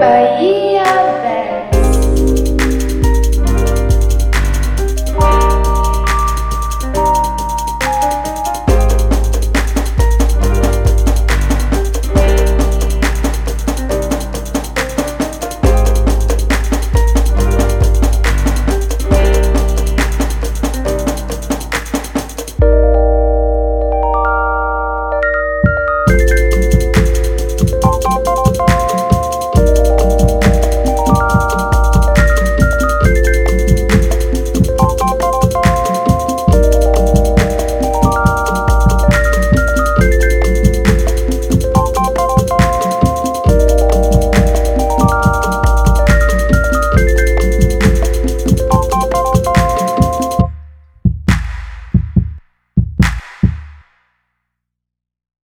Bayi